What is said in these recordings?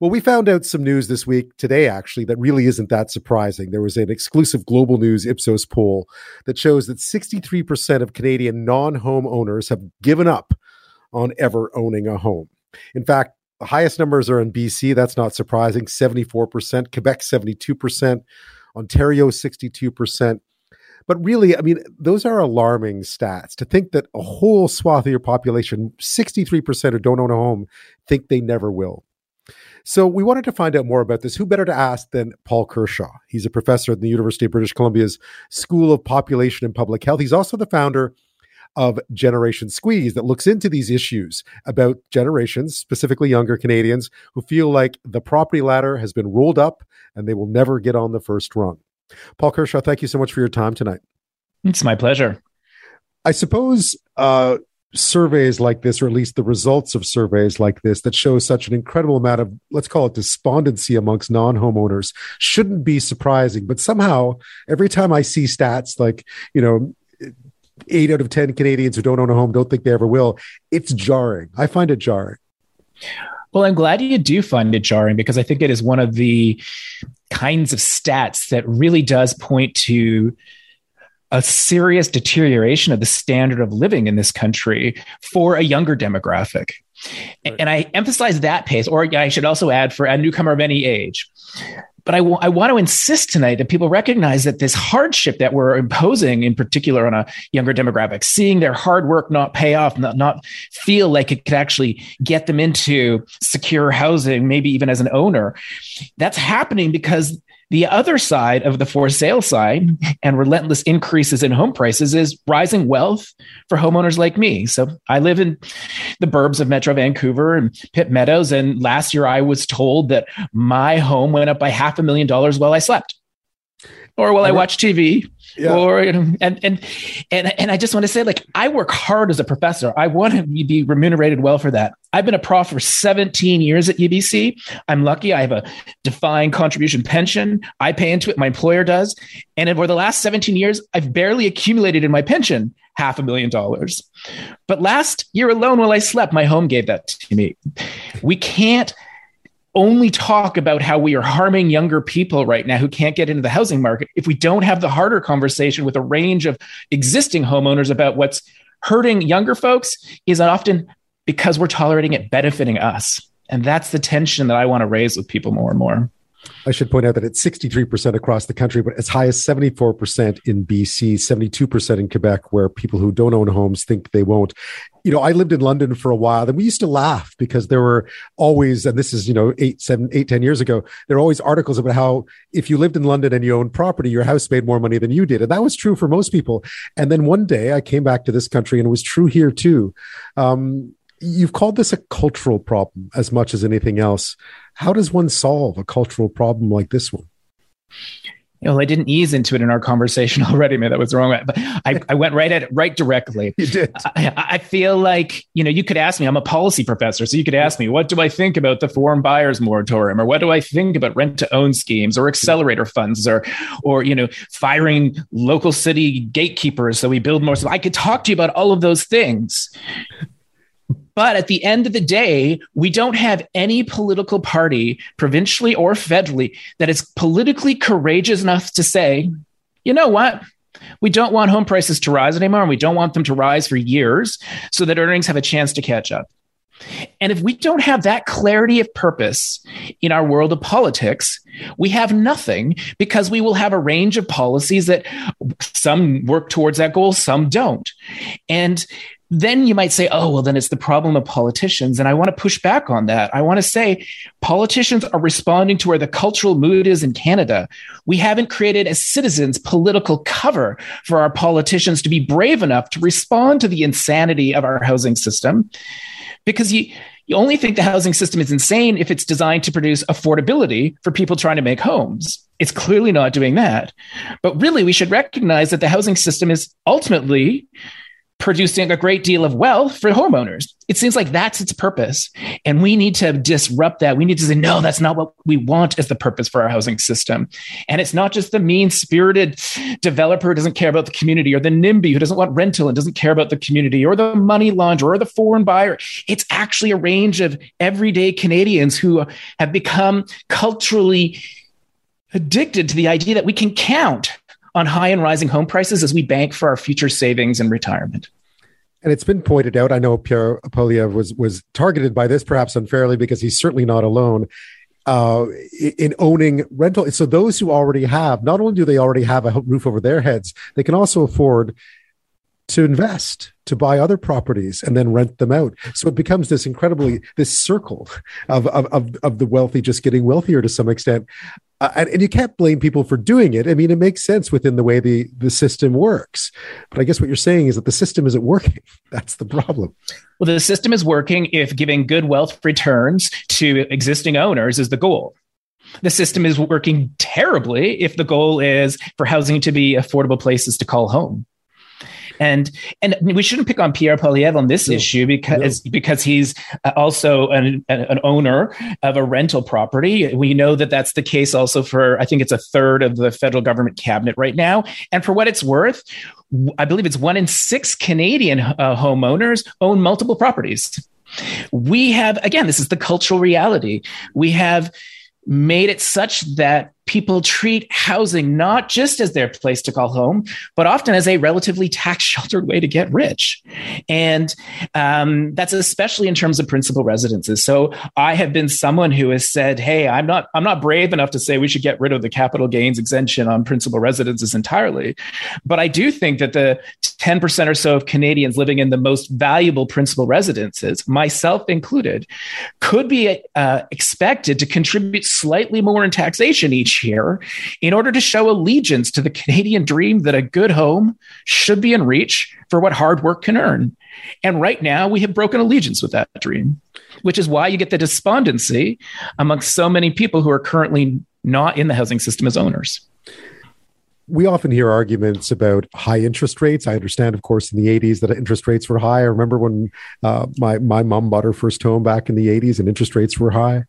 Well, we found out some news this week, today actually, that really isn't that surprising. There was an exclusive Global News Ipsos poll that shows that 63% of Canadian non home owners have given up on ever owning a home. In fact, the highest numbers are in BC. That's not surprising 74%, Quebec 72%, Ontario 62%. But really, I mean, those are alarming stats to think that a whole swath of your population, 63% who don't own a home, think they never will. So we wanted to find out more about this. Who better to ask than Paul Kershaw? He's a professor at the University of British Columbia's School of Population and Public Health. He's also the founder of Generation Squeeze that looks into these issues about generations, specifically younger Canadians, who feel like the property ladder has been rolled up and they will never get on the first rung. Paul Kershaw, thank you so much for your time tonight. It's my pleasure. I suppose uh, surveys like this, or at least the results of surveys like this, that show such an incredible amount of, let's call it despondency amongst non homeowners, shouldn't be surprising. But somehow, every time I see stats like, you know, eight out of 10 Canadians who don't own a home don't think they ever will, it's jarring. I find it jarring. Well, I'm glad you do find it jarring because I think it is one of the kinds of stats that really does point to a serious deterioration of the standard of living in this country for a younger demographic. Right. And I emphasize that pace, or I should also add for a newcomer of any age. But I, w- I want to insist tonight that people recognize that this hardship that we're imposing, in particular on a younger demographic, seeing their hard work not pay off, not, not feel like it could actually get them into secure housing, maybe even as an owner, that's happening because the other side of the for sale side and relentless increases in home prices is rising wealth for homeowners like me. So I live in the burbs of Metro Vancouver and Pitt Meadows. And last year I was told that my home went up by half a million dollars while I slept or while I watch TV yeah. or you know, and and and and I just want to say, like, I work hard as a professor. I want to be remunerated well for that. I've been a prof for 17 years at UBC. I'm lucky. I have a defined contribution pension. I pay into it. My employer does. And over the last 17 years, I've barely accumulated in my pension half a million dollars. But last year alone, while I slept, my home gave that to me. We can't only talk about how we are harming younger people right now who can't get into the housing market if we don't have the harder conversation with a range of existing homeowners about what's hurting younger folks is often because we're tolerating it benefiting us. And that's the tension that I want to raise with people more and more. I should point out that it's 63% across the country, but as high as 74% in BC, 72% in Quebec, where people who don't own homes think they won't. You know, I lived in London for a while and we used to laugh because there were always, and this is, you know, eight, seven, eight, ten years ago, there were always articles about how if you lived in London and you owned property, your house made more money than you did. And that was true for most people. And then one day I came back to this country and it was true here too. Um, you've called this a cultural problem as much as anything else. How does one solve a cultural problem like this one? Well, I didn't ease into it in our conversation already. Man, that was the wrong. Way, but I, I went right at it, right directly. You did. I, I, feel like you know, you could ask me. I'm a policy professor, so you could ask me, what do I think about the foreign buyers moratorium, or what do I think about rent to own schemes, or accelerator funds, or, or you know, firing local city gatekeepers so we build more. So I could talk to you about all of those things. But at the end of the day, we don't have any political party, provincially or federally, that is politically courageous enough to say, you know what? We don't want home prices to rise anymore, and we don't want them to rise for years so that earnings have a chance to catch up. And if we don't have that clarity of purpose in our world of politics, we have nothing because we will have a range of policies that some work towards that goal, some don't. And then you might say, oh, well, then it's the problem of politicians. And I want to push back on that. I want to say politicians are responding to where the cultural mood is in Canada. We haven't created, as citizens, political cover for our politicians to be brave enough to respond to the insanity of our housing system because you, you only think the housing system is insane if it's designed to produce affordability for people trying to make homes. It's clearly not doing that. But really, we should recognize that the housing system is ultimately producing a great deal of wealth for homeowners. It seems like that's its purpose. And we need to disrupt that. We need to say, no, that's not what we want as the purpose for our housing system. And it's not just the mean spirited developer who doesn't care about the community or the NIMBY who doesn't want rental and doesn't care about the community or the money launderer or the foreign buyer. It's actually a range of everyday Canadians who have become culturally addicted to the idea that we can count on high and rising home prices as we bank for our future savings and retirement. And it's been pointed out. I know Pierre Poilievre was was targeted by this, perhaps unfairly, because he's certainly not alone uh, in owning rental. So those who already have, not only do they already have a roof over their heads, they can also afford to invest to buy other properties and then rent them out so it becomes this incredibly this circle of of of, of the wealthy just getting wealthier to some extent uh, and, and, you can't blame people for doing it. I mean it makes sense within the way the the system works. But i guess what you're saying is that the system isn't working. That's the problem. Well the system is working if giving good wealth returns to existing owners is the goal. The system is working terribly if the goal is for housing to be affordable places to call home and and we shouldn't pick on Pierre Poilievre on this no. issue because no. because he's uh, also an, an owner of a rental property. We know that that's the case also for I think it's a third of the federal government cabinet right now. And for what it's worth, I believe it's one in six Canadian uh, homeowners own multiple properties. We have again, this is the cultural reality. We have made it such that people treat housing not just as their place to call home, but often as a relatively tax sheltered way to get rich. And um, that's especially in terms of principal residences. So I have been someone who has said, "Hey, I'm not I'm not brave enough to say we should get rid of the capital gains exemption on principal residences entirely, but I do think that the 10% or so of Canadians living in the most valuable principal residences, myself included, could be uh, expected to contribute slightly more in taxation each year in order to show allegiance to the Canadian dream that a good home should be in reach for what hard work can earn. And right now, we have broken allegiance with that dream, which is why you get the despondency amongst so many people who are currently not in the housing system as owners we often hear arguments about high interest rates. I understand, of course, in the 80s that interest rates were high. I remember when uh, my, my mom bought her first home back in the 80s and interest rates were high.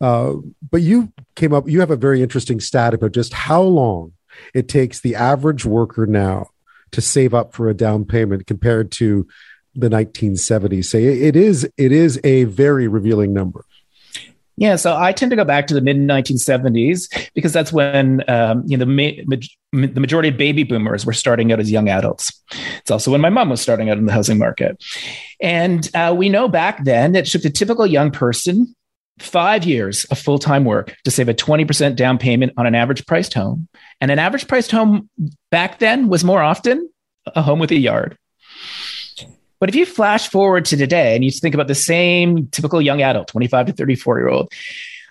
Uh, but you came up, you have a very interesting stat about just how long it takes the average worker now to save up for a down payment compared to the 1970s. Say it is, it is a very revealing number. Yeah, so I tend to go back to the mid 1970s because that's when um, you know the, ma- the majority of baby boomers were starting out as young adults. It's also when my mom was starting out in the housing market, and uh, we know back then it took a typical young person five years of full time work to save a 20% down payment on an average priced home, and an average priced home back then was more often a home with a yard. But if you flash forward to today and you think about the same typical young adult, 25 to 34 year old,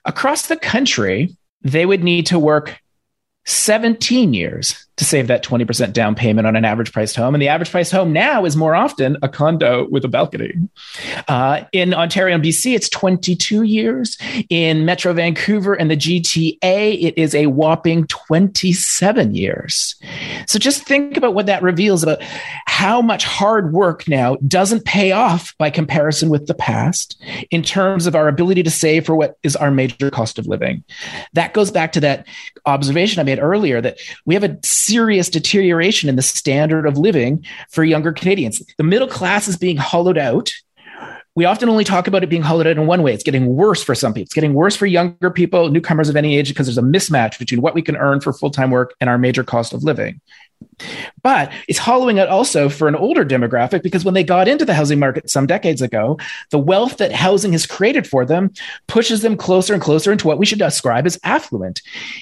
across the country, they would need to work 17 years to save that 20% down payment on an average priced home. And the average priced home now is more often a condo with a balcony. Uh, in Ontario and BC, it's 22 years. In Metro Vancouver and the GTA, it is a whopping 27 years. So just think about what that reveals about how much hard work now doesn't pay off by comparison with the past in terms of our ability to save for what is our major cost of living. That goes back to that observation I made earlier that we have a serious deterioration in the standard of living for younger Canadians. The middle class is being hollowed out. We often only talk about it being hollowed out in one way. It's getting worse for some people. It's getting worse for younger people, newcomers of any age, because there's a mismatch between what we can earn for full time work and our major cost of living. But it's hollowing out also for an older demographic because when they got into the housing market some decades ago, the wealth that housing has created for them pushes them closer and closer into what we should describe as affluent.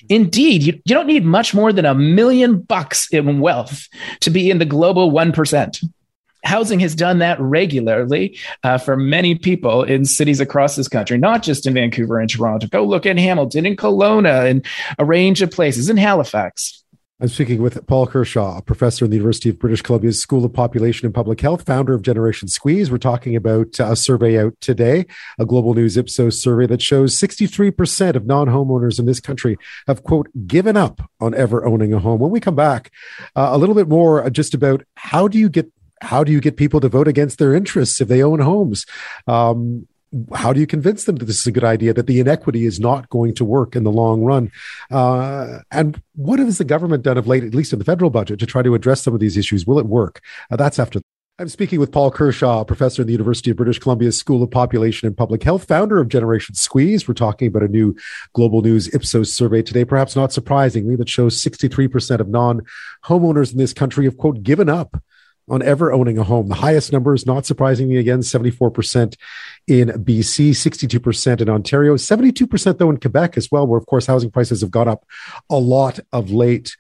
Indeed, you, you don't need much more than a million bucks in wealth to be in the global 1% housing has done that regularly uh, for many people in cities across this country, not just in Vancouver and Toronto. Go look in Hamilton, in Kelowna, and a range of places, in Halifax. I'm speaking with Paul Kershaw, a professor in the University of British Columbia's School of Population and Public Health, founder of Generation Squeeze. We're talking about a survey out today, a global news Ipsos survey that shows 63% of non homeowners in this country have, quote, given up on ever owning a home. When we come back, uh, a little bit more just about how do you get how do you get people to vote against their interests if they own homes? Um, how do you convince them that this is a good idea that the inequity is not going to work in the long run? Uh, and what has the government done of late at least in the federal budget to try to address some of these issues? Will it work? Uh, that's after I'm speaking with Paul Kershaw, professor in the University of British Columbia School of Population and Public Health, founder of Generation Squeeze. We're talking about a new Global News Ipsos survey today, perhaps not surprisingly, that shows 63% of non homeowners in this country have, quote, given up on ever owning a home. The highest number is not surprisingly again 74% in BC, 62% in Ontario, 72% though in Quebec as well, where of course housing prices have gone up a lot of late.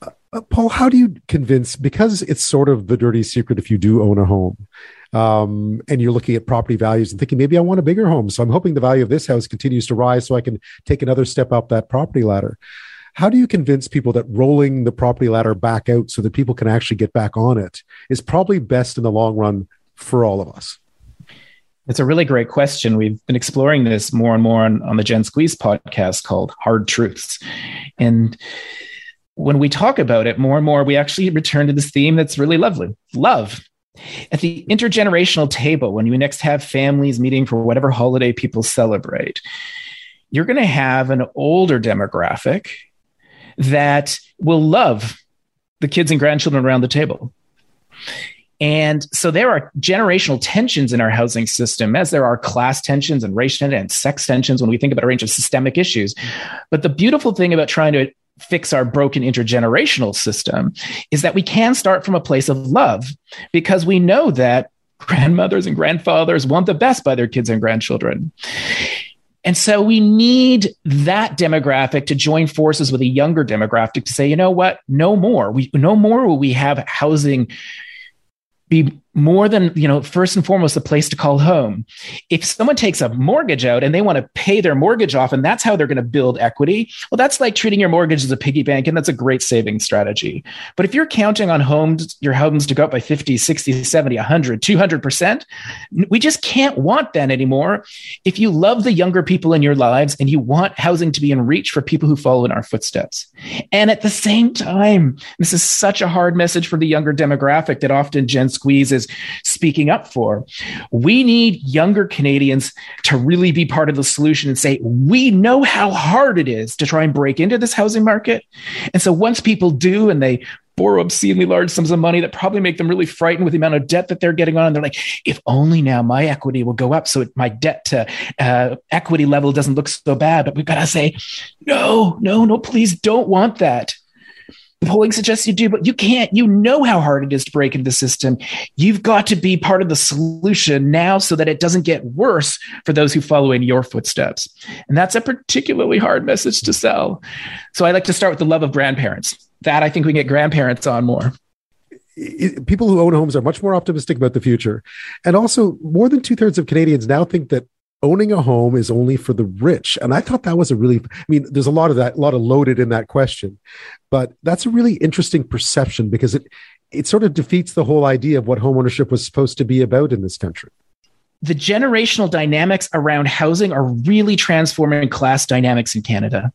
Uh, Paul, how do you convince, because it's sort of the dirty secret if you do own a home, um, and you're looking at property values and thinking, maybe I want a bigger home. So I'm hoping the value of this house continues to rise so I can take another step up that property ladder. How do you convince people that rolling the property ladder back out so that people can actually get back on it is probably best in the long run for all of us? It's a really great question. We've been exploring this more and more on, on the Gen Squeeze podcast called Hard Truths. And when we talk about it more and more, we actually return to this theme that's really lovely love. At the intergenerational table, when you next have families meeting for whatever holiday people celebrate, you're going to have an older demographic that will love the kids and grandchildren around the table. And so there are generational tensions in our housing system, as there are class tensions and race tensions and sex tensions when we think about a range of systemic issues. But the beautiful thing about trying to fix our broken intergenerational system is that we can start from a place of love because we know that grandmothers and grandfathers want the best by their kids and grandchildren. And so we need that demographic to join forces with a younger demographic to say, you know what? No more. We no more will we have housing be more than you know first and foremost a place to call home. If someone takes a mortgage out and they want to pay their mortgage off and that's how they're going to build equity well that's like treating your mortgage as a piggy bank and that's a great saving strategy. But if you're counting on homes your homes to go up by 50 60 70 100 200% we just can't want that anymore. If you love the younger people in your lives and you want housing to be in reach for people who follow in our footsteps. And at the same time this is such a hard message for the younger demographic that often gen squeezes is speaking up for. We need younger Canadians to really be part of the solution and say, we know how hard it is to try and break into this housing market. And so once people do and they borrow obscenely large sums of money that probably make them really frightened with the amount of debt that they're getting on. And they're like, if only now my equity will go up so my debt to uh, equity level doesn't look so bad. But we've got to say, no, no, no, please don't want that polling suggests you do, but you can't. You know how hard it is to break into the system. You've got to be part of the solution now so that it doesn't get worse for those who follow in your footsteps. And that's a particularly hard message to sell. So I like to start with the love of grandparents. That I think we can get grandparents on more people who own homes are much more optimistic about the future. And also, more than two thirds of Canadians now think that owning a home is only for the rich. And I thought that was a really, I mean, there's a lot of that, a lot of loaded in that question, but that's a really interesting perception because it, it sort of defeats the whole idea of what homeownership was supposed to be about in this country. The generational dynamics around housing are really transforming class dynamics in Canada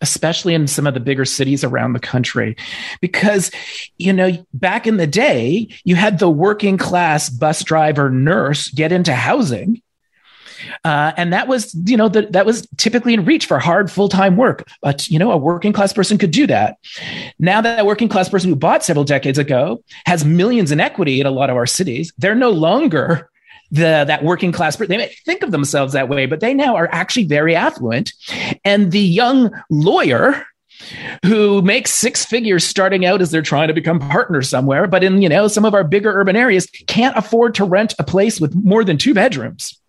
especially in some of the bigger cities around the country. Because, you know, back in the day, you had the working class bus driver nurse get into housing uh, and that was, you know, the, that was typically in reach for hard full time work. But, you know, a working class person could do that. Now that, working class person who bought several decades ago has millions in equity in a lot of our cities, they're no longer the that working class person. they may think of themselves that way but they now are actually very affluent and the young lawyer who makes six figures starting out as they're trying to become partners somewhere but in you know some of our bigger urban areas can't afford to rent a place with more than two bedrooms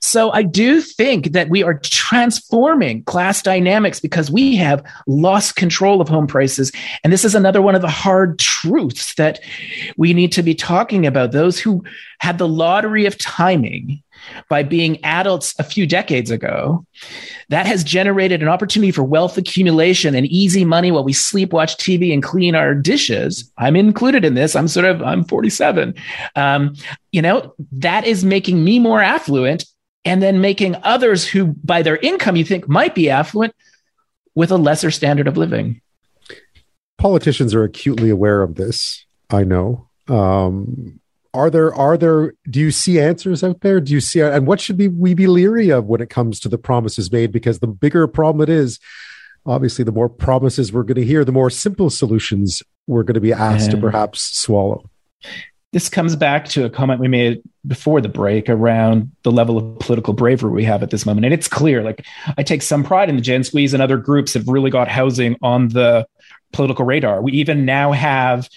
so I do think that we are transforming class dynamics because we have lost control of home prices. And this is another one of the hard truths that we need to be talking about. Those who had the lottery of timing by being adults a few decades ago, that has generated an opportunity for wealth accumulation and easy money while we sleep, watch TV, and clean our dishes. I'm included in this. I'm sort of, I'm 47. Um, you know, that is making me more affluent and then making others who, by their income, you think might be affluent with a lesser standard of living. Politicians are acutely aware of this. I know. Um, are there are there do you see answers out there? Do you see and what should be we be leery of when it comes to the promises made? Because the bigger problem it is obviously the more promises we're going to hear the more simple solutions we're going to be asked yeah. to perhaps swallow. This comes back to a comment we made before the break around the level of political bravery we have at this moment. And it's clear like i take some pride in the gen squeeze and other groups have really got housing on the political radar. We even now have,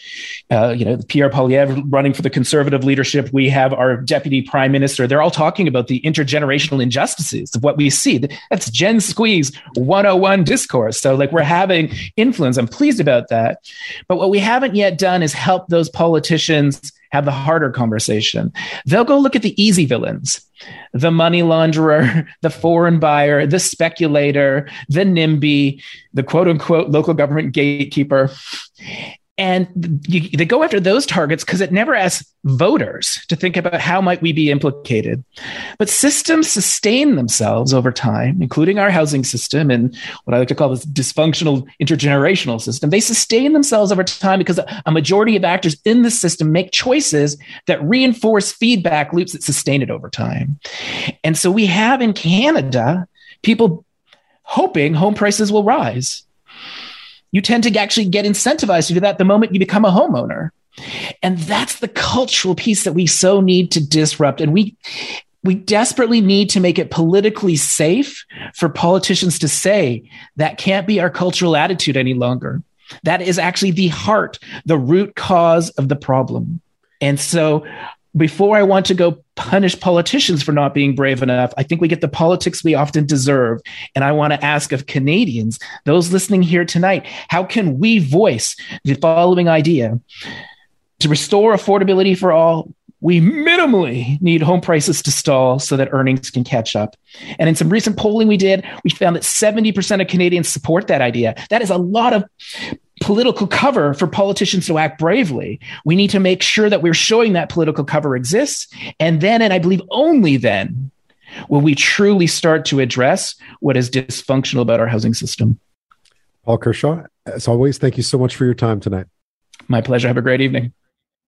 uh, you know, Pierre Poilievre running for the conservative leadership. We have our deputy prime minister. They're all talking about the intergenerational injustices of what we see. That's Gen Squeeze 101 discourse. So, like, we're having influence. I'm pleased about that. But what we haven't yet done is help those politicians have the harder conversation. They'll go look at the easy villains the money launderer, the foreign buyer, the speculator, the NIMBY, the quote unquote local government gatekeeper and you, they go after those targets because it never asks voters to think about how might we be implicated. But systems sustain themselves over time including our housing system and what i like to call this dysfunctional intergenerational system. They sustain themselves over time because a majority of actors in the system make choices that reinforce feedback loops that sustain it over time. And so we have in canada people hoping home prices will rise you tend to actually get incentivized to do that the moment you become a homeowner. And that's the cultural piece that we so need to disrupt. And we, we desperately need to make it politically safe for politicians to say that can't be our cultural attitude any longer. That is actually the heart, the root cause of the problem. And so before I want to go punish politicians for not being brave enough, I think we get the politics we often deserve. And I want to ask of Canadians, those listening here tonight, how can we voice the following idea? To restore affordability for all, we minimally need home prices to stall so that earnings can catch up. And in some recent polling we did, we found that 70% of Canadians support that idea. That is a lot of political cover for politicians to act bravely. We need to make sure that we're showing that political cover exists. And then, and I believe only then, will we truly start to address what is dysfunctional about our housing system. Paul Kershaw, as always, thank you so much for your time tonight. My pleasure. Have a great evening.